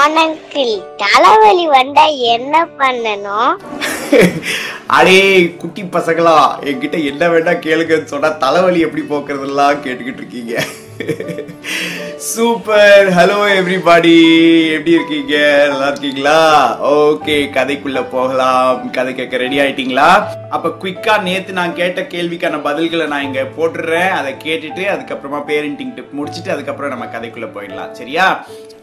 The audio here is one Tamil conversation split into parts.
ஆனங்கிள் தலைவலி வந்தா என்ன பண்ணணும்? அடே குட்டி பசங்களா என்கிட்ட என்ன வேண்டாம் கேளுங்கன்னு சொன்னா தலைவலி எப்படி போக்குறதெல்லாம் கேட்டுக்கிட்டு இருக்கீங்க. சூப்பர் ஹலோ எவ்ரிபாடி எப்படி இருக்கீங்க? நல்லா இருக்கீங்களா? ஓகே கதைக்குள்ள போகலாம். கதை கேட்க ரெடி ஆயிட்டீங்களா? அப்ப குயிக்கா நேத்து நான் கேட்ட கேள்விக்கான பதில்களை நான் இங்க போட்டுடுறேன் அதை கேட்டுட்டு அதுக்கப்புறமா பேரண்டிங் டிப் முடிச்சிட்டு அதுக்கப்புறம் நம்ம கதைக்குள்ள போயிடலாம். சரியா?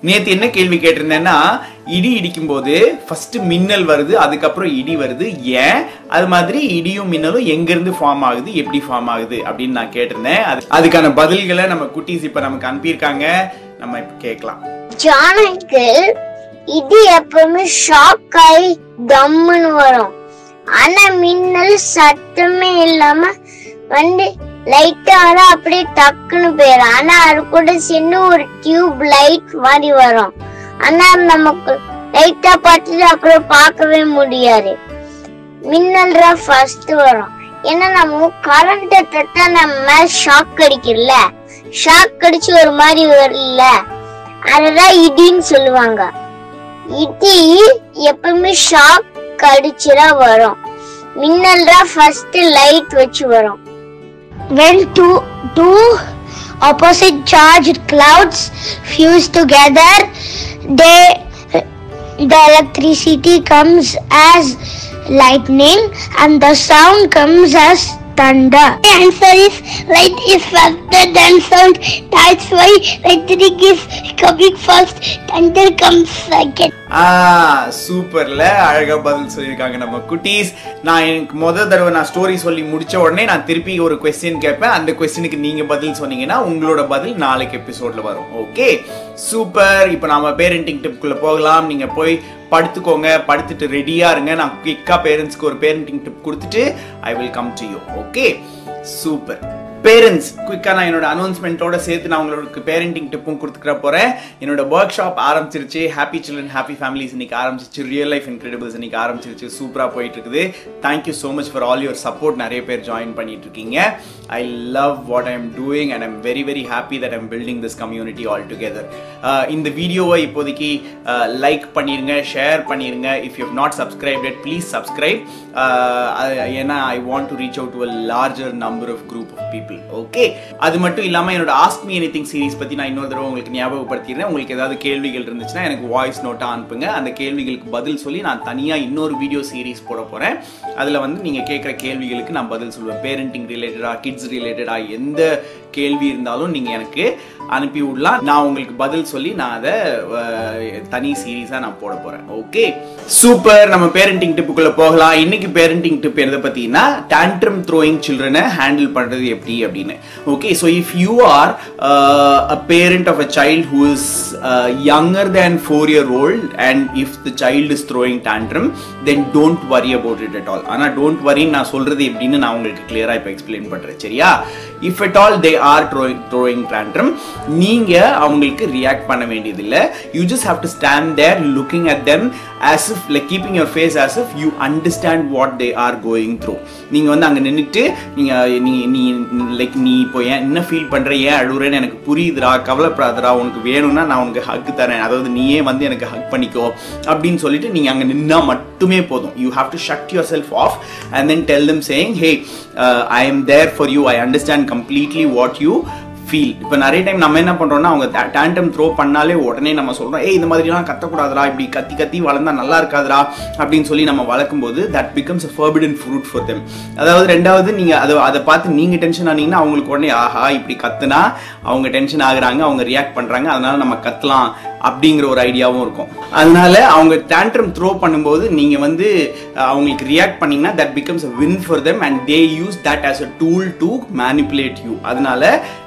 நேத்து என்ன கேள்வி கேட்டிருந்தேன்னா இடி இடிக்கும் போது ஃபர்ஸ்ட் மின்னல் வருது அதுக்கப்புறம் இடி வருது. ஏன்? அது மாதிரி இடியும் மின்னலும் எங்க இருந்து ஃபார்ம் ஆகுது? எப்படி ஃபார்ம் ஆகுது? அப்படின்னு நான் கேட்டிருந்தேன். அது அதுக்கான பதில்களை நம்ம குட்டீஸ் இப்ப நமக்கு அனுப்பியிருக்காங்க. நம்ம இப்ப கேட்கலாம். ஜான் இடி எப்பவுமே ஷாக் ஆகி தம்முன்னு வரும். ஆனா மின்னல் சத்தமே இல்லாம வந்து லைட்டா வர அப்படியே டக்குன்னு போயிடும் ஆனா அது கூட சின்ன ஒரு டியூப் லைட் மாதிரி வரும். ஆனா நமக்கு லைட்டா பார்த்துட்டு அப்புறம் பார்க்கவே முடியாது. மின்னல் தான் ஃபர்ஸ்ட் வரும். ஏன்னா நம்ம கரண்ட் தட்டா நம்ம ஷாக் அடிக்கல ஷாக் அடிச்சு ஒரு மாதிரி வரல அதுதான் இடின்னு சொல்லுவாங்க. இடி எப்பவுமே ஷாக் அடிச்சுதான் வரும். மின்னல் தான் ஃபர்ஸ்ட் லைட் வச்சு வரும். When two, two opposite charged clouds fuse together, they, the electricity comes as lightning and the sound comes as thunder. The answer is light is faster than sound. That's why lightning is coming first, thunder comes second. சூப்பரில் சூப்பர்ல. அழகா பதில் சொல்லியிருக்காங்க நம்ம குட்டீஸ். நான் எனக்கு முத தடவை நான் ஸ்டோரி சொல்லி முடிச்ச உடனே நான் திருப்பி ஒரு கொஸ்டின் கேட்பேன். அந்த கொஸ்டினுக்கு நீங்க பதில் சொன்னீங்கன்னா உங்களோட பதில் நாளைக்கு எபிசோட்ல வரும். Okay super. இப்போ நாம பேரண்டிங் டிப்குள்ள போகலாம். நீங்க போய் படுத்துக்கோங்க. படுத்துட்டு ரெடியா இருங்க. நான் குயிக்காக பேரண்ட்ஸ்க்கு ஒரு பேரண்டிங் டிப் கொடுத்துட்டு I will come to you okay super. Parents குயிக்காக நான் என்னோட அனௌன்ஸ்மெண்ட்டோட சேர்த்து நான் உங்களுக்கு பேரண்டிங் டிப்பும் கொடுத்துக்கிற போகிறேன் என்னோட ஒர்க் ஷாப் ஆரம்பிச்சிருச்சு. ஹாப்பி சில்ட்ரன் ஹாப்பி ஃபேமிலிஸ் இன்னைக்கு ஆரம்பிச்சிச்சு ரியல் லைஃப் இன்க்ரெடிபிள்ஸ் இன்னைக்கு ஆரம்பிச்சிருச்சு. சூப்பராக போயிட்டு இருக்குது thank you so much for all your support நிறைய பேர் ஜாயின் பண்ணிட்டு இருக்கீங்க I love what I am doing and I'm very very happy that I'm building this community all together இந்த வீடியோவை இப்போதைக்கு லைக் பண்ணிருங்க ஷேர் பண்ணிருங்க. If you not subscribe that please subscribe ஏன்னா I want to reach out to a larger number of group of people okay அது மட்டும் இல்லாமல் என்னோட ஆஸ்க் மீ எனிதிங் சீரிஸ் பற்றி நான் இன்னொரு தடவை உங்களுக்கு ஞாபகப்படுத்திடுறேன். உங்களுக்கு ஏதாவது கேள்விகள் இருந்துச்சுன்னா எனக்கு வாய்ஸ் நோட்டாக அனுப்புங்க. அந்த கேள்விகளுக்கு பதில் சொல்லி நான் தனியாக இன்னொரு வீடியோ சீரிஸ் போட போகிறேன் அதில் வந்து நீங்கள் கேட்குற கேள்விகளுக்கு நான் பதில் சொல்லுவேன் பேரண்டிங் ரிலேட்டடாக கிட்ஸ் ரிலேட்டடாக எந்த கேள்வி இருந்தாலும் நீங்கள் எனக்கு அனுப்பி விடலாம். நான் உங்களுக்கு பதில் சொல்லி நான் அதை தனி சீரீஸாக நான் போட போகிறேன் ஓகே சூப்பர் நம்ம பேரண்டிங் டிப்புக்குள்ளே போகலாம். இன்னைக்கு பேரண்டிங் டிப் எதை பார்த்தீங்கன்னா டேண்ட்ரம் த்ரோயிங் சில்ட்ரனை ஹேண்டில் பண்ணுறது எப்படி அப்படின்னு. Okay so if you are a parent of a child who is younger than four year old and if the child is throwing tantrum then don't worry about it at all ஆனால் டோன்ட் வரின்னு நான் சொல்கிறது எப்படின்னு நான் உங்களுக்கு கிளியராக இப்போ எக்ஸ்பிளைன் பண்ணுறேன் சரியா? If at all they are throwing throwing tantrum நீங்கள் அவங்களுக்கு ரியாக்ட் பண்ண வேண்டியதில்லை. You just have to stand there looking at them as if like keeping your face as if you understand what they are going through நீங்கள் வந்து அங்கே நின்றுட்டு நீங்கள் நீ நீ லைக் நீ இப்போ ஏன் என்ன ஃபீல் பண்ணுற ஏன் அழுகுறேன்னு எனக்கு புரியுதுடா கவலைப்படாதரா உனக்கு வேணும்னா நான் உனக்கு ஹக் தரேன். அதாவது நீயே வந்து எனக்கு ஹக் பண்ணிக்கோ அப்படின்னு சொல்லிட்டு நீங்கள் அங்கே நின்னா மட்டுமே போதும். You have to shut yourself off and then tell them saying hey I am there for you I understand completely what you feel இப்போ நிறைய டைம் நம்ம என்ன பண்ணுறோம்னா அவங்க டேண்டம் த்ரோ பண்ணாலே உடனே நம்ம சொல்கிறோம் ஏய் இந்த மாதிரிலாம் கத்தக்கூடாதுரா இப்படி கத்தி கத்தி வளர்ந்தா நல்லா இருக்காதுரா அப்படின்னு சொல்லி நம்ம வளர்க்கும் போது that becomes a forbidden fruit for them அதாவது ரெண்டாவது நீங்கள் அதை அதை பார்த்து நீங்கள் டென்ஷன் ஆனீங்கன்னா அவங்களுக்கு உடனே ஆஹா இப்படி கத்துனா அவங்க டென்ஷன் ஆகுறாங்க அவங்க ரியாக்ட் பண்ணுறாங்க அதனால நம்ம கத்தலாம் அப்படிங்கிற ஒரு ஐடியாவும் இருக்கும். அதனால அவங்க டேண்ட்ரம் த்ரோ பண்ணும்போது நீங்க வந்து அவங்களுக்கு ரியாக்ட் பண்ணீங்கன்னா that becomes a win for them and they use that as a tool to manipulate you அதனால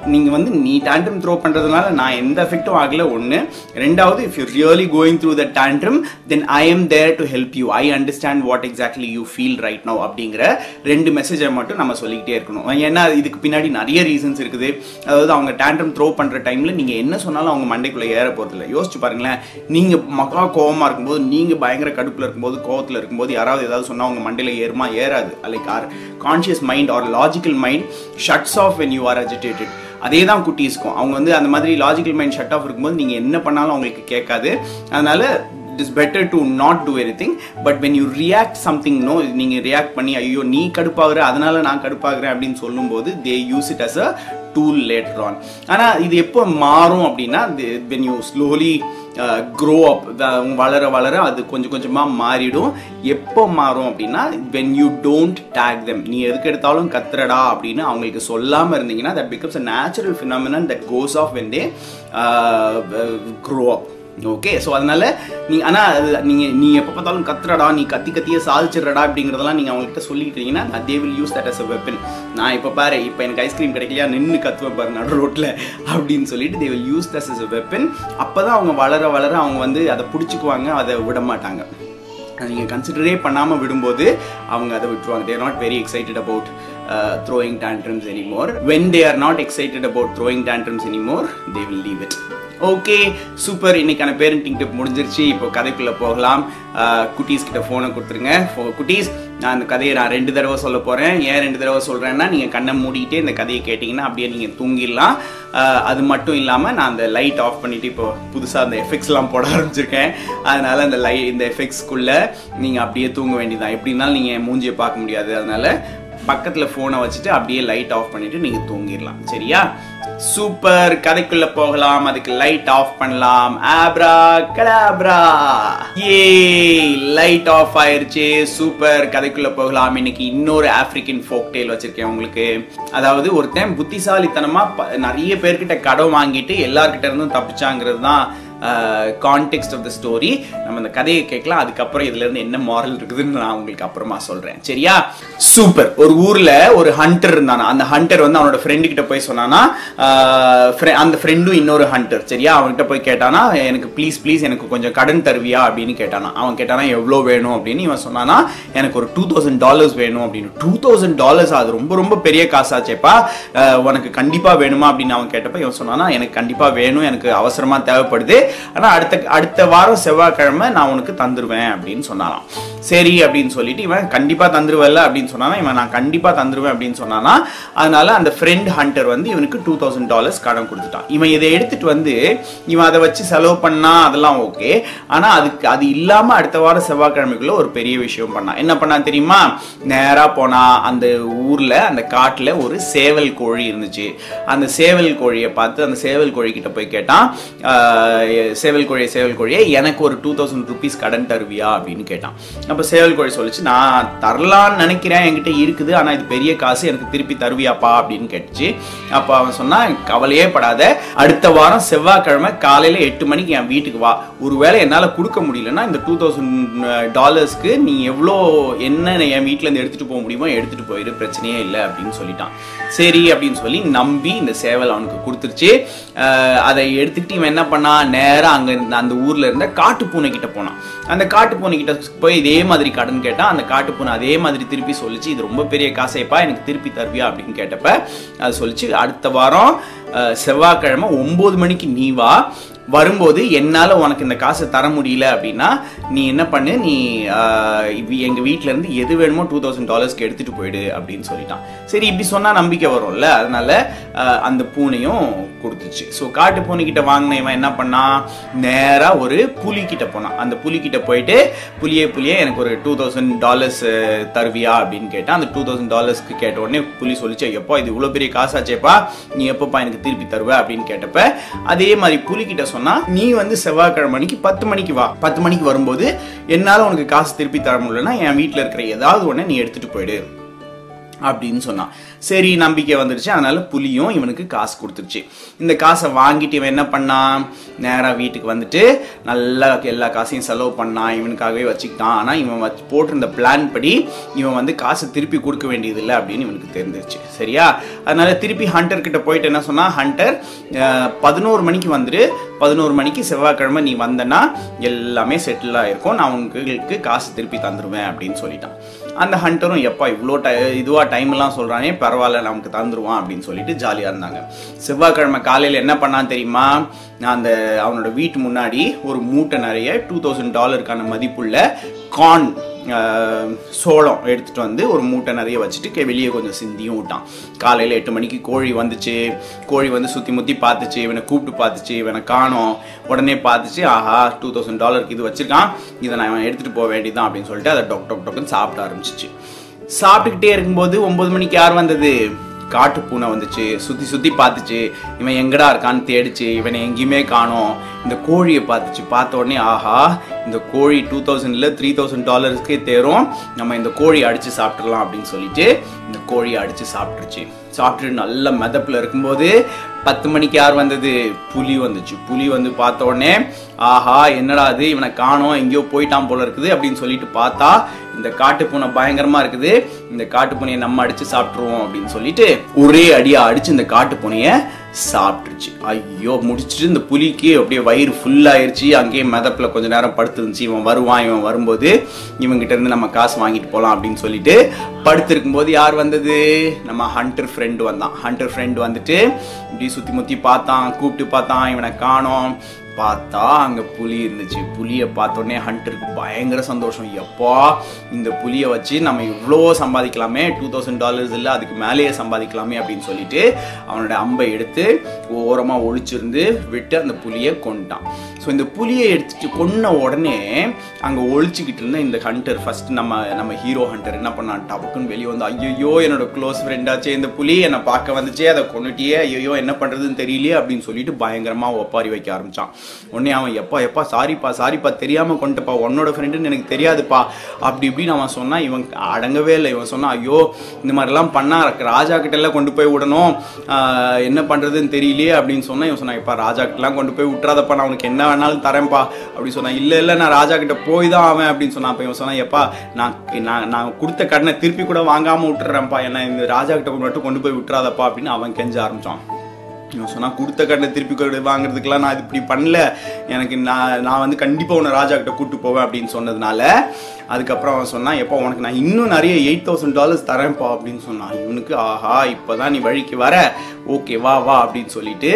நீங்க வந்து நீ டேண்ட்ரம் த்ரோ பண்ணுறதுனால நான் எந்த எஃபெக்டும் ஆகல. ஒன்று ரெண்டாவது if you really going through the tantrum then I am there to help you I understand what exactly you feel right no அப்படிங்கிற ரெண்டு மெசேஜை மட்டும் நம்ம சொல்லிக்கிட்டே இருக்கணும். ஏன்னா இதுக்கு பின்னாடி நிறைய ரீசன்ஸ் இருக்குது. அதாவது அவங்க டேண்ட்ரம் த்ரோ பண்ணுற டைமில் நீங்கள் என்ன சொன்னாலும் அவங்க மண்டைக்குள்ளே ஏற போகிறதில்ல யோசிச்சு பாருங்களேன். நீங்கள் மக்கா கோவமாக இருக்கும்போது நீங்கள் பயங்கர கடுப்பில் இருக்கும்போது கோவத்தில் இருக்கும்போது யாராவது ஏதாவது சொன்னால் அவங்க மண்டையில் ஏறுமா? ஏறாது. Like our conscious mind our logical mind shuts off when you are agitated அதே தான் குட்டீஸ்க்கும். அவங்க வந்து அந்த மாதிரி லாஜிக்கல் மைண்ட் ஷட் ஆஃப் இருக்கும்போது நீங்கள் என்ன பண்ணாலும் அவங்களுக்கு கேட்காது. அதனால it is better to not do everything but when you react something no நீங்கள் ரியாக்ட் பண்ணி ஐயோ நீ கடுப்பாகிற அதனால நான் கடுப்பாகிறேன் அப்படின்னு சொல்லும்போது they use it as a tool later on ஆனால் இது எப்போ மாறும் அப்படின்னா when you slowly grow up வளர வளர அது கொஞ்சம் கொஞ்சமாக மாறிடும். எப்போ மாறும் அப்படின்னா when you don't take them நீ எதுக்கு எடுத்தாலும் கத்துறடா அப்படின்னு அவங்களுக்கு சொல்லாமல் இருந்தீங்கன்னா that becomes a natural phenomenon that goes off when they grow up okay so அதனால நீ ஆனால் அது நீங்கள் நீ எப்போ பார்த்தாலும் கத்துறடா நீ கத்தி கத்தியே சாதிச்சிடறடா அப்படிங்கிறதெல்லாம் நீங்கள் அவங்ககிட்ட சொல்லிக்கிட்டீங்கன்னா they will use that as a weapon நான் இப்போ பாரு இப்போ எனக்கு ஐஸ்கிரீம் கிடைக்கலையா நின்று கத்துவேன் பாரு நடு ரோட்டில் அப்படின்னு சொல்லிட்டு they will use this as a weapon அப்போ தான் அவங்க வளர வளர அவங்க வந்து அதை பிடிச்சிக்குவாங்க அதை விட மாட்டாங்க. நீங்கள் கன்சிடரே பண்ணாமல் விடும்போது அவங்க அதை விட்டுருவாங்க. They're not very excited about throwing tantrums anymore when they are not excited about throwing tantrums anymore they will leave it okay super இன்னைக்கான பேரண்டிங் டிப் முடிஞ்சிருச்சு. இப்போ கதைக்குள்ளே போகலாம். குட்டீஸ் கிட்ட ஃபோனை கொடுத்துருங்க. குட்டீஸ் நான் அந்த கதையை நான் ரெண்டு தடவை சொல்ல போகிறேன் ஏன் ரெண்டு தடவை சொல்கிறேன்னா நீங்கள் கண்ணை மூடிக்கிட்டே இந்த கதையை கேட்டிங்கன்னா அப்படியே நீங்கள் தூங்கிடலாம். அது மட்டும் இல்லாமல் நான் அந்த லைட் ஆஃப் பண்ணிட்டு இப்போ புதுசாக அந்த எஃபெக்ட்ஸ்லாம் போட ஆரம்பிச்சிருக்கேன். அதனால் அந்த லை இந்த எஃபெக்ட்ஸ்க்குள்ளே நீங்கள் அப்படியே தூங்க வேண்டியதான் எப்படி இருந்தாலும் நீங்கள் மூஞ்சியை பார்க்க முடியாது. அதனால் பக்கத்தில் ஃபோனை வச்சுட்டு அப்படியே லைட் ஆஃப் பண்ணிட்டு நீங்க தூங்கிடலாம். சரியா? சூப்பர் கதைக்குள்ள போகலாம். அதுக்கு லைட் ஆஃப் பண்ணலாம். ஆப்ரா கலாப்ரா ஏ லைட் ஆஃப் ஆயிருச்சு. சூப்பர் கதைக்குள்ள போகலாம். இன்னைக்கு இன்னொரு ஆப்பிரிக்கன் ஃபோக் டேல் வச்சிருக்கேன் உங்களுக்கு. அதாவது ஒருத்தன் புத்திசாலித்தனமா ப- நிறைய பேர்கிட்ட கடன் வாங்கிட்டு எல்லார்கிட்ட இருந்தும் தப்பிச்சாங்கிறது தான் கான்டெக்ட் ஆஃப் த ஸ்டோரி நம்ம அந்த கதையை கேட்கலாம். அதுக்கப்புறம் இதுல இருந்து என்ன மாரல் இருக்குதுன்னு நான் உங்களுக்கு அப்புறமா சொல்றேன். சரியா? சூப்பர் ஒரு ஊர்ல ஒரு ஹண்டர் இருந்தானா? அந்த ஹண்டர் வந்து அவனோட ஃப்ரெண்டு கிட்ட போய் சொன்னானா அந்த ஃப்ரெண்டும் இன்னொரு ஹண்டர் சரியா? அவன்கிட்ட போய் கேட்டானா எனக்கு ப்ளீஸ் ப்ளீஸ் எனக்கு கொஞ்சம் கடன் தருவியா அப்படின்னு கேட்டானா. அவன் கேட்டானா எவ்வளோ வேணும்? அப்படின்னு இவன் சொன்னானா எனக்கு ஒரு டூ தௌசண்ட் டாலர்ஸ் வேணும் அப்படின்னு. டூ தௌசண்ட் டாலர்ஸ் அது ரொம்ப ரொம்ப பெரிய காசாச்சேப்பா. உனக்கு கண்டிப்பா வேணுமா? அப்படின்னு அவன் கேட்டப்ப இவன் சொன்னானா எனக்கு கண்டிப்பா வேணும். எனக்கு அவசரமா தேவைப்படுது. ஆனால் அடுத்த அடுத்த வாரம் செவ்வாய்க்கிழமை நான் உனக்கு தந்துடுவேன் அப்படின்னு சொன்னாலாம். சரி அப்படின்னு சொல்லிட்டு இவன் கண்டிப்பாக தந்துருவல்ல அப்படின்னு சொன்னானா இவன் நான் கண்டிப்பாக தந்துருவேன் அப்படின்னு சொன்னானா அதனால அந்த ஃப்ரெண்ட் ஹண்டர் வந்து இவனுக்கு டூ தௌசண்ட் டாலர்ஸ் கடன் கொடுத்துட்டான். இவன் இதை எடுத்துட்டு வந்து இவன் அதை வச்சு செலவு பண்ணா அதெல்லாம் ஓகே ஆனால் அதுக்கு அது இல்லாமல் அடுத்த வாரம் செவ்வாய்க்கிழமைக்குள்ள ஒரு பெரிய விஷயம் பண்ணான் என்ன பண்ணான் தெரியுமா? நேராக போனா அந்த ஊரில் அந்த காட்டில் ஒரு சேவல் கோழி இருந்துச்சு. அந்த சேவல் கோழியை பார்த்து அந்த சேவல் கோழி கிட்ட போய் கேட்டான் சேவல் கோழியை சேவல் கோழியை எனக்கு ஒரு டூ தௌசண்ட் ருபீஸ் கடன் தருவியா அப்படின்னு கேட்டான். அப்போ சேவல் கோழி சொல்லிச்சு நான் தரலான்னு நினைக்கிறேன் என்கிட்ட இருக்குது ஆனால் இது பெரிய காசு எனக்கு திருப்பி தருவியாப்பா அப்படின்னு கேட்டுச்சு. அப்போ அவன் சொன்னான் கவலையே படாத அடுத்த வாரம் செவ்வாய்க்கிழமை காலையில் எட்டு மணிக்கு என் வீட்டுக்கு வா. ஒருவேளை என்னால் கொடுக்க முடியலன்னா இந்த டூ தௌசண்ட் டாலர்ஸ்க்கு நீ எவ்வளோ என்ன என் வீட்டிலேருந்து எடுத்துகிட்டு போக முடியுமோ எடுத்துகிட்டு போயிரு பிரச்சனையே இல்லை அப்படின்னு சொல்லிட்டான். சரி அப்படின்னு சொல்லி நம்பி இந்த சேவல் அவனுக்கு கொடுத்துருச்சு. அதை எடுத்துக்கிட்டு இவன் என்ன பண்ணான் நேராக அங்க இருந்த அந்த ஊர்ல இருந்த காட்டு பூனைக்கிட்ட கிட்ட போனான். அந்த காட்டு பூனைக்கிட்ட கிட்ட போய் இதே மாதிரி கடன் கேட்டான். அந்த காட்டு பூனை அதே மாதிரி திருப்பி சொல்லிச்சு இது ரொம்ப பெரிய காசைப்பா எனக்கு திருப்பி தருவியா? அப்படின்னு கேட்டப்ப அது சொல்லிச்சு அடுத்த வாரம் செவ்வாய்க்கிழமை ஒன்பது மணிக்கு நீ வா. வரும்போது என்னால் உனக்கு இந்த காசை தர முடியல அப்படின்னா நீ என்ன பண்ணு? நீ எங்கள் இவ்- இருந்து எது வேணுமோ டூ தௌசண்ட் டாலர்ஸ்க்கு எடுத்துகிட்டு போயிடு அப்படின்னு சொல்லிட்டான். சரி இப்படி சொன்னால் நம்பிக்கை வரும்ல. அதனால அந்த பூனையும் கொடுத்துச்சு. ஸோ காட்டு பூனை கிட்ட வாங்கின இவன் என்ன பண்ணான் நேராக ஒரு புலிக்கிட்ட போனான். அந்த புலிக்கிட்ட போயிட்டு புலியே புலியே எனக்கு ஒரு டூ தௌசண்ட் டாலர்ஸ் தருவியா? அப்படின்னு கேட்டான். அந்த டூ தௌசண்ட் டாலர்ஸ்க்கு கேட்ட உடனே புலி சொல்லிச்சு எப்பா இது இவ்வளோ பெரிய காசாச்சேப்பா. நீ எப்பப்பா எனக்கு திருப்பி தருவ? அப்படின்னு கேட்டப்ப அதே மாதிரி புலிக்கிட்ட சொன்னா நீ வந்து செவ்வாய்க்கிழமை மணிக்கு பத்து மணிக்கு வா. பத்து மணிக்கு வரும்போது என்னால உனக்கு காசு திருப்பி தர முடியலன்னா என் வீட்டில் இருக்கிற ஏதாவது ஒன்று நீ எடுத்துட்டு போயிடு. அப்படின்னு சொன்னான். சரி நம்பிக்கை வந்துருச்சு. அதனால புலியும் இவனுக்கு காசு கொடுத்துருச்சு. இந்த காசை வாங்கிட்டு இவன் என்ன பண்ணான்? நேராக வீட்டுக்கு வந்துட்டு நல்லா எல்லா காசையும் செலவு பண்ணான். இவனுக்காகவே வச்சுக்கிட்டான். ஆனால் இவன் வச்சு போட்டிருந்த பிளான் படி இவன் வந்து காசு திருப்பி கொடுக்க வேண்டியது இல்லை அப்படின்னு இவனுக்கு தெரிஞ்சிருச்சு. சரியா? அதனால திருப்பி ஹண்டர் கிட்ட போயிட்டு என்ன சொன்னா ஹண்டர் பதினோரு மணிக்கு வந்துரு. பதினோரு மணிக்கு செவ்வாய்க்கிழமை நீ வந்தனா எல்லாமே செட்டில் ஆயிருக்கும். நான் உங்களுக்கு காசு திருப்பி தந்துருவேன் அப்படின்னு சொல்லிட்டான். அந்த ஹண்டரும் எப்பா இவ்வளோ டை இதுவாக டைம் எல்லாம் பரவாயில்ல நமக்கு தந்துடுவான் அப்படின்னு சொல்லிட்டு ஜாலியாக இருந்தாங்க. செவ்வாய்க்கிழமை காலையில் என்ன பண்ணான் தெரியுமா? நான் அந்த அவனோட வீட்டு முன்னாடி ஒரு மூட்டை நிறைய டூ தௌசண்ட் டாலருக்கான மதிப்புள்ள கார்ன் சோளம் எடுத்துட்டு வந்து ஒரு மூட்டை நிறைய வச்சுட்டு வெளியே கொஞ்சம் சிந்தியும் விட்டான். காலையில் எட்டு மணிக்கு கோழி வந்துச்சு. கோழி வந்து சுற்றி முற்றி பார்த்துச்சு. இவனை கூப்பிட்டு பார்த்துச்சு. இவனை காணோம். உடனே பார்த்துச்சு ஆஹா டூ தௌசண்ட் டாலருக்கு இது வச்சுருக்கான். இதை நான் இவன் எடுத்துகிட்டு போக வேண்டியதான் அப்படின்னு சொல்லிட்டு அதை டொக் டொக் டொக்குன்னு சாப்பிட ஆரம்பிச்சிச்சு. சாப்பிட்டுக்கிட்டே இருக்கும்போது ஒம்பது மணிக்கு யார் வந்தது? காட்டு பூனை வந்துச்சு சுற்றி சுற்றி பார்த்துச்சு இவன் எங்கடா இருக்கான்னு தேடிச்சு இவனை எங்கேயுமே காணோம். இந்த கோழியை பார்த்துச்சு பார்த்த உடனே ஆஹா இந்த கோழி டூ தௌசண்டில் த்ரீ தௌசண்ட் டாலர்ஸ்க்கே தேரும். நம்ம இந்த கோழியை அடித்து சாப்பிட்றலாம் அப்படின்னு சொல்லிட்டு இந்த கோழியை அடித்து சாப்பிட்ருச்சு சாப்பிட்டுட்டு நல்ல மெதப்பில் இருக்கும்போது பத்து மணிக்கு யார் வந்தது? புலி வந்துச்சு. புலி வந்து பார்த்த உடனே ஆஹா என்னடா இது? இவனை காணோம் எங்கேயோ போயிட்டான் போல இருக்குது அப்படின்னு சொல்லிட்டு பார்த்தா இந்த காட்டு பூனை பயங்கரமா இருக்குது. இந்த காட்டு பூனையை நம்ம அடிச்சு சாப்பிட்டுருவோம் அப்படின்னு சொல்லிட்டு ஒரே அடியா அடிச்சு இந்த காட்டு பூனைய சாப்பிட்டுருச்சு. ஐயோ முடிச்சுட்டு இந்த புலிக்கு அப்படியே வயிறு ஃபுல்லாயிருச்சு அங்கேயே மிதப்பில் கொஞ்ச நேரம் படுத்துருந்துச்சு. இவன் வருவான் இவன் வரும்போது இவங்கிட்ட இருந்து நம்ம காசு வாங்கிட்டு போகலாம் அப்படின்னு சொல்லிட்டு படுத்திருக்கும் போது யார் வந்தது? நம்ம ஹண்டர் ஃப்ரெண்டு வந்தான். ஹண்டர் ஃப்ரெண்டு வந்துட்டு இப்படி சுற்றி முற்றி பார்த்தான் கூப்பிட்டு பார்த்தான் இவனை காணோம். பார்த்தா அங்கே புலி இருந்துச்சு. புலியை பார்த்த உடனே ஹண்டருக்கு பயங்கர சந்தோஷம். எப்பா இந்த புலியை வச்சு நம்ம இவ்வளோ சம்பாதிக்கலாமே? டூ தௌசண்ட் டாலர்ஸ் இல்லை அதுக்கு மேலேயே சம்பாதிக்கலாமே அப்படின்னு சொல்லிட்டு அவனோட அம்பை எடுத்து ஓரமாக ஒழிச்சிருந்து விட்டு அந்த புலியை கொண்டான். ஸோ இந்த புலியை எடுத்துட்டு கொன்ன உடனே அங்கே ஒழிச்சுக்கிட்டு இருந்த இந்த ஹண்டர் ஃபர்ஸ்ட் நம்ம நம்ம ஹீரோ ஹண்டர் என்ன பண்ணான்? டபக்குன்னு வெளியே வந்து ஐயோ என்னோட க்ளோஸ் ஃப்ரெண்டாச்சே இந்த புலி என்னை பார்க்க வந்துச்சே அதை கொண்டுட்டியே ஐயோ என்ன பண்ணுறதுன்னு தெரியலையே அப்படின்னு சொல்லிட்டு பயங்கரமாக ஒப்பாரி வைக்க ஆரம்பிச்சான். உடனே அவன் எப்பா எப்பா சாரிப்பா சாரிப்பா தெரியாமல் கொண்டுப்பா உன்னோட ஃப்ரெண்டுன்னு எனக்கு தெரியாதுப்பா. அப்படி இப்படின்னு அவன் சொன்னால் இவன் அடங்கவே இல்லை. இவன் சொன்னான் ஐயோ இந்த மாதிரிலாம் பண்ணா ராஜா கிட்டெல்லாம் கொண்டு போய் விடணும். என்ன பண்ணுறதுன்னு தெரியலையே. அப்படின்னு சொன்னால் இவன் சொன்னான் இப்போ ராஜா கிட்டலாம் கொண்டு போய் விட்டுறாதப்பா. நான் உனக்கு என்ன வேணாலும் தரேன்ப்பா. அப்படின்னு சொன்னான் இல்லை இல்லை நான் ராஜா கிட்ட போய் தான் அவன் அப்படின்னு சொன்னான் அப்ப இவன் சொன்னான் எப்பா நான் நான் நான் கொடுத்த கடனை திருப்பி கூட வாங்காமல் விட்டுறேன்ப்பா. என்ன இந்த ராஜா கிட்ட மட்டும் கொண்டு போய் விட்டுறாதப்பா. அப்படின்னு அவன் கெஞ்ச ஆரம்பிச்சான். இவன் சொன்னால் கொடுத்த கடனை திருப்பி கொடு வாங்குறதுக்கெல்லாம் நான் இது இப்படி பண்ணல. எனக்கு நான் நான் வந்து கண்டிப்பாக உன்னை ராஜா கிட்ட கூட்டு போவேன் அப்படின்னு சொன்னதுனால அதுக்கப்புறம் அவன் சொன்னான் எப்போ உனக்கு நான் இன்னும் நிறைய எயிட் தௌசண்ட் டாலர்ஸ் தரேன்ப்பா அப்படின்னு சொன்னான். இவனுக்கு ஆஹா இப்போ தான் நீ வழிக்கு வர. ஓகே வா வா அப்படின்னு சொல்லிட்டு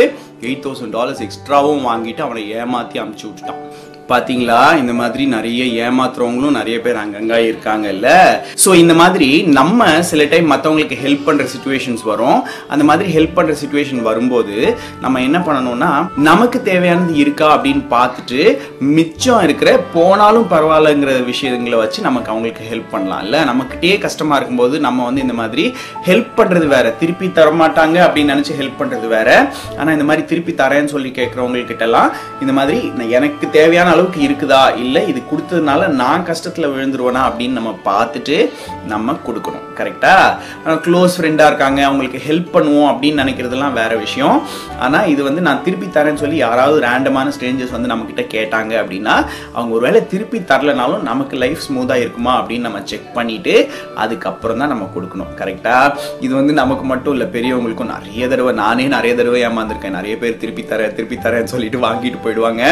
எயிட் தௌசண்ட் டாலர்ஸ் எக்ஸ்ட்ராவும் வாங்கிட்டு அவனை ஏமாற்றி அமுச்சு விட்டுட்டான். பாத்தீங்களா? இந்த மாதிரி நிறைய ஏமாத்துறவங்களும் நிறைய பேர் அங்கங்க இருக்காங்கல்ல. ஸோ இந்த மாதிரி நம்ம சில டைம் மற்றவங்களுக்கு ஹெல்ப் பண்ற சுச்சுவேஷன்ஸ் வரும். அந்த மாதிரி ஹெல்ப் பண்ற சுச்சுவேஷன் வரும்போது நம்ம என்ன பண்ணணும்னா நமக்கு தேவையானது இருக்கா அப்படின்னு பார்த்துட்டு மிச்சம் இருக்கிற போனாலும் பரவாயில்லங்கிற விஷயங்களை வச்சு நமக்கு அவங்களுக்கு ஹெல்ப் பண்ணலாம் இல்லை? நமக்கிட்டே கஷ்டமா இருக்கும்போது நம்ம வந்து இந்த மாதிரி ஹெல்ப் பண்றது வேற. திருப்பி தர மாட்டாங்க அப்படின்னு நினைச்சு ஹெல்ப் பண்றது வேற. ஆனா இந்த மாதிரி திருப்பி தரேன்னு சொல்லி கேட்கறவங்க கிட்ட எல்லாம் இந்த மாதிரி நான் எனக்கு தேவையான அளவுக்கு இருக்குதா? இல்லை இது கொடுத்ததுனால நான் கஷ்டத்தில் விழுந்துருவேனா அப்படின்னு நம்ம பார்த்துட்டு நம்ம கொடுக்கணும். கரெக்டாக க்ளோஸ் ஃப்ரெண்டாக இருக்காங்க அவங்களுக்கு ஹெல்ப் பண்ணுவோம் அப்படின்னு நினைக்கிறதெல்லாம் வேற விஷயம். ஆனால் இது வந்து நான் திருப்பி தரேன்னு சொல்லி யாராவது ரேண்டமான ஸ்ட்ரேஞ்சர்ஸ் வந்து நம்மக்கிட்ட கேட்டாங்க அப்படின்னா அவங்க ஒரு வேளை திருப்பி தரலனாலும் நமக்கு லைஃப் ஸ்மூத்தாக இருக்குமா அப்படின்னு நம்ம செக் பண்ணிட்டு அதுக்கப்புறம் தான் நம்ம கொடுக்கணும். கரெக்டாக இது வந்து நமக்கு மட்டும் இல்லை பெரியவங்களுக்கும் நிறைய தடவை நானே நிறைய தடவை ஏமாந்துருக்கேன். நிறைய பேர் திருப்பி தரேன் திருப்பி தரேன்னு சொல்லிட்டு வாங்கிட்டு போயிடுவாங்க.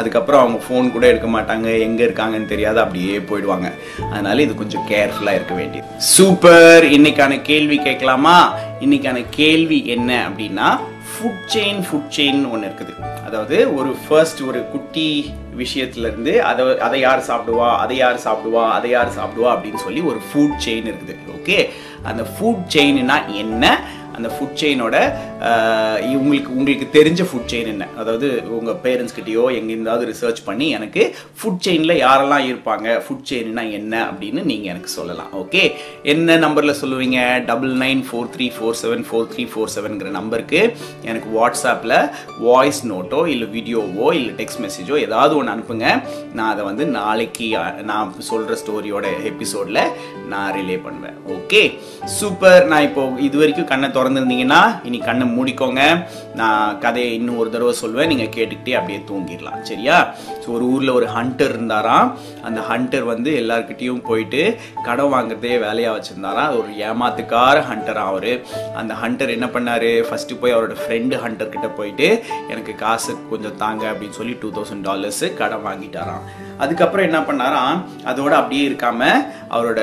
அதுக்கப்புறம் அவங்க ஃபோன் கூட எடுக்க மாட்டாங்க எங்கே இருக்காங்கன்னு தெரியாது அப்படியே போயிடுவாங்க. அதனால இது கொஞ்சம் கேர்ஃபுல்லாக இருக்க வேண்டியது. சூப்பர் இன்னைக்கான கேள்வி கேட்கலாமா? இன்னைக்கான கேள்வி என்ன அப்படின்னா ஃபுட் செயின் ஃபுட் செயின் ஒன்று இருக்குது. அதாவது ஒரு ஃபர்ஸ்ட் ஒரு குட்டி விஷயத்துலேருந்து அதை அதை யார் சாப்பிடுவா அதை யார் சாப்பிடுவா அதை யார் சாப்பிடுவா அப்படின்னு சொல்லி ஒரு ஃபுட் செயின் இருக்குது. ஓகே அந்த ஃபுட் செயின்னா என்ன? அந்த ஃபுட் செயினோட உங்களுக்கு உங்களுக்கு தெரிஞ்ச ஃபுட் செயின் என்ன? அதாவது உங்கள் பேரண்ட்ஸ் கிட்டயோ எங்கேருந்தாவது ரிசர்ச் பண்ணி எனக்கு ஃபுட் செயினில் யாரெல்லாம் இருப்பாங்க? ஃபுட் செயின்னா என்ன? அப்படின்னு நீங்கள் எனக்கு சொல்லலாம். ஓகே என்ன நம்பரில் சொல்லுவீங்க? Double nine four three four seven four three four செவன்கிற நம்பருக்கு எனக்கு வாட்ஸ்அப்பில் வாய்ஸ் நோட்டோ இல்லை வீடியோவோ இல்லை டெக்ஸ்ட் மெசேஜோ ஏதாவது ஒன்று அனுப்புங்க. நான் அதை வந்து நாளைக்கு நான் சொல்கிற ஸ்டோரியோட எபிசோடில் நான் ரிலே பண்ணுவேன். ஓகே சூப்பர் நான் இப்போ இது வரைக்கும் கண்ணை திறந்துருந்தீங்கன்னா இனி கண்ணை மூடிக்கோங்க. நான் கதையை இன்னும் ஒரு தடவை சொல்வேன். நீங்கள் கேட்டுக்கிட்டே அப்படியே தூங்கிடலாம். சரியா? ஸோ ஒரு ஊரில் ஒரு ஹண்டர் இருந்தாராம். அந்த ஹண்டர் வந்து எல்லாருக்கிட்டேயும் போயிட்டு கடன் வாங்குறதே வேலையாக வச்சுருந்தாராம். ஒரு ஏமாத்துக்கார ஹண்டராக அவர். அந்த ஹண்டர் என்ன பண்ணார்? ஃபஸ்ட்டு போய் அவரோட ஃப்ரெண்டு ஹண்டர் கிட்ட போயிட்டு எனக்கு காசு கொஞ்சம் தாங்க அப்படின்னு சொல்லி டூ தௌசண்ட் டாலர்ஸு கடன் வாங்கிட்டாராம். அதுக்கப்புறம் என்ன பண்ணாராம்? அதோட அப்படியே இருக்காமல் அவரோட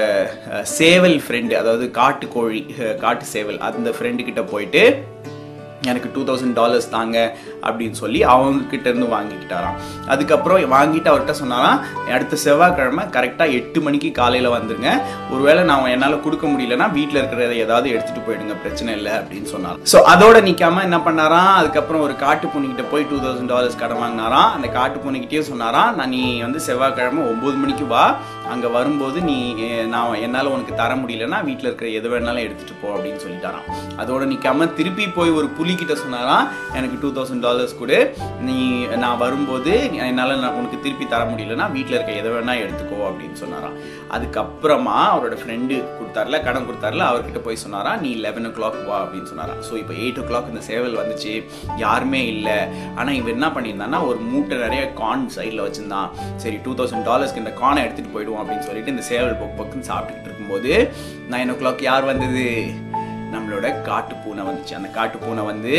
சேவல் ஃப்ரெண்டு அதாவது காட்டு கோழி காட்டு சேவல் அந்த ஃப்ரெண்ட் ஃப்ரெண்டு கிட்ட போயிட்டு எனக்கு டூ தௌசண்ட் டாலர்ஸ் தாங்க அப்படின்னு சொல்லி அவங்கக்கிட்ட இருந்து வாங்கிக்கிட்டாராம். அதுக்கப்புறம் வாங்கிட்டு அவர்கிட்ட சொன்னாராம் அடுத்த செவ்வாய்க்கிழமை கரெக்டாக எட்டு மணிக்கு காலையில் வந்துருங்க. ஒருவேளை நான் என்னால் கொடுக்க முடியலன்னா வீட்டில் இருக்கிறத ஏதாவது எடுத்துகிட்டு போயிடுங்க பிரச்சனை இல்லை அப்படின்னு சொன்னார் ஸோ அதோட நிற்காம என்ன பண்ணாராம் அதுக்கப்புறம் ஒரு காட்டு பூனைக்கிட்ட போய் டூ தௌசண்ட் டாலர்ஸ் கடன் வாங்கினாராம். அந்த காட்டு பூனைக்கிட்டே சொன்னாராம் நான் நீ வந்து செவ்வாய்க்கிழமை ஒம்பது மணிக்கு வா. அங்கே வரும்போது நீ நான் என்னால் உனக்கு தர முடியலன்னா வீட்டில் இருக்கிற எது வேணாலும் எடுத்துகிட்டு போ அப்படின்னு சொல்லிட்டாராம். அதோட நிற்காம திருப்பி போய் ஒரு புலிகிட்ட சொன்னாராம் எனக்கு டூ தௌசண்ட் டாலர்ஸ் கொடு. நீ நான் வரும்போது என்னால் நான் உனக்கு திருப்பி தர முடியலன்னா வீட்டில் இருக்க எதை வேணா எடுத்துக்கோ அப்படின்னு சொன்னாராம். அதுக்கப்புறமா அவரோட ஃப்ரெண்டு கொடுத்தார்ல கடன் கொடுத்தாருல அவர்கிட்ட போய் சொன்னாரா நீ லெவன் ஓ கிளாக் வா அப்படின்னு சொன்னாராம். ஸோ இப்போ எயிட் ஓ கிளாக் இந்த சேவல் வந்துச்சு யாருமே இல்லை. ஆனால் இவன் என்ன பண்ணியிருந்தான்னா ஒரு மூட்டை நிறைய கார்ன் சைடில் வச்சுருந்தான். சரி டூ தௌசண்ட் டாலர்ஸ்க்கு இந்த கார்னை எடுத்துகிட்டு போயிடுவோம் அப்படின்னு சொல்லிட்டு இந்த சேவல் பொக்கு பொக்குன்னு சாப்பிட்டுக்கிட்டு இருக்கும்போது நைன் ஓ கிளாக் யார் வந்தது? நம்மளோட காட்டு பூனை வந்துச்சு. அந்த காட்டு பூனை வந்து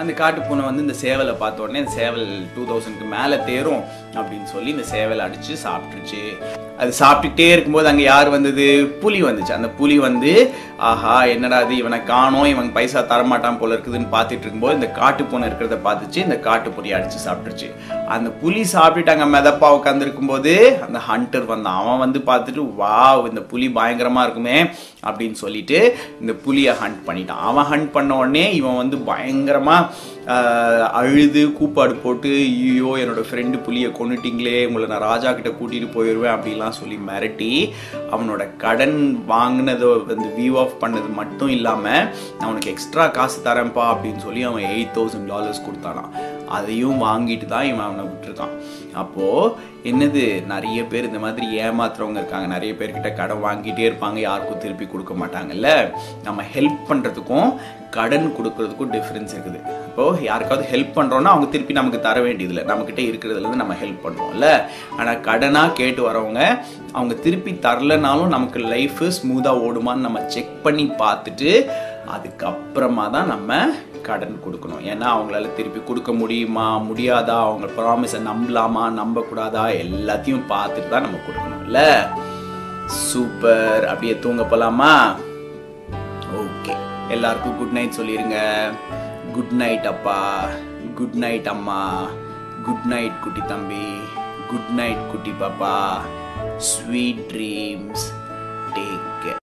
அந்த காட்டு பூனை வந்து இந்த சேவலை பார்த்த உடனே இந்த சேவல் டூ தௌசண்ட்க்கு மேலே தேரும். அப்படின்னு சொல்லி இந்த சேவலை அடிச்சு சாப்பிட்டுருச்சு. அது சாப்பிட்டுட்டே இருக்கும்போது அங்கே யார் வந்தது? புலி வந்துச்சு. அந்த புலி வந்து ஆஹா என்னடா இது? இவனை காணோம். இவன் பைசா தரமாட்டான் போல இருக்குதுன்னு பார்த்துட்டு இருக்கும்போது இந்த காட்டு பூனை இருக்கிறத பார்த்துச்சு. இந்த காட்டு புலியை அடிச்சு சாப்பிட்டுருச்சு. அந்த புலி சாப்பிட்டுட்டு அங்கே மிதப்பா உட்காந்துருக்கும் போது அந்த ஹண்டர் வந்தான் அவன் வந்து பார்த்துட்டு வாவ் இந்த புலி பயங்கரமாக இருக்குமே அப்படின்னு சொல்லிட்டு இந்த புலியை ஹண்ட் பண்ணிட்டான். அவன் ஹண்ட் பண்ண உடனே இவன் வந்து பயங்கரமாக அழுது கூப்பாடு போட்டு ஐயோ என்னோட ஃப்ரெண்டு புலியை கொண்டுட்டிங்களே உங்களை நான் ராஜா கிட்ட கூட்டிட்டு போயிடுவேன் அப்படிலாம் சொல்லி மிரட்டி அவனோட கடன் வாங்கினதை வந்து வியூ ஆஃப் பண்ணது மட்டும் இல்லாமல் நான் உனக்கு எக்ஸ்ட்ரா காசு தரேன்ப்பா அப்படின்னு சொல்லி அவன் எயிட் தௌசண்ட் டாலர்ஸ் கொடுத்தானான் அதையும் வாங்கிட்டு தான் இவன் அவனை விட்டுருக்கான் அப்போது என்னது நிறைய பேர் இந்த மாதிரி ஏமாத்துறவங்க இருக்காங்க. நிறைய பேர்கிட்ட கடன் வாங்கிட்டே இருப்பாங்க. யாருக்கும் திருப்பி கொடுக்க மாட்டாங்கல்ல? நம்ம ஹெல்ப் பண்ணுறதுக்கும் கடன் கொடுக்கறதுக்கும் டிஃப்ரென்ஸ் இருக்குது. இப்போது யாருக்காவது ஹெல்ப் பண்ணுறோன்னா அவங்க திருப்பி நமக்கு தர வேண்டியதில்லை. நம்மக்கிட்ட இருக்கிறதுலேருந்து நம்ம ஹெல்ப் பண்ணுறோம்ல ஆனால் கடனாக கேட்டு வரவங்க அவங்க திருப்பி தரலனாலும் நமக்கு லைஃப் ஸ்மூத்தாக ஓடுமான்னு நம்ம செக் பண்ணி பார்த்துட்டு அதுக்கப்புறமா தான் நம்ம கடன் கொடுக்கணும். ஏன்னா அவங்களால திருப்பி கொடுக்க முடியுமா முடியாதா அவங்க ப்ராமிஸை நம்பலாமா நம்பக்கூடாதா எல்லாத்தையும் பார்த்துட்டு தான் நம்ம கொடுக்கணும்ல சூப்பர். அப்படியே தூங்க போலாமா? ஓகே. எல்லாருக்கும் குட் நைட் சொல்லிடுங்க குட் நைட் அப்பா. குட் நைட் அம்மா. குட் நைட் குட்டி தம்பி. குட் நைட் குட்டி பாப்பா. Sweet dreams take care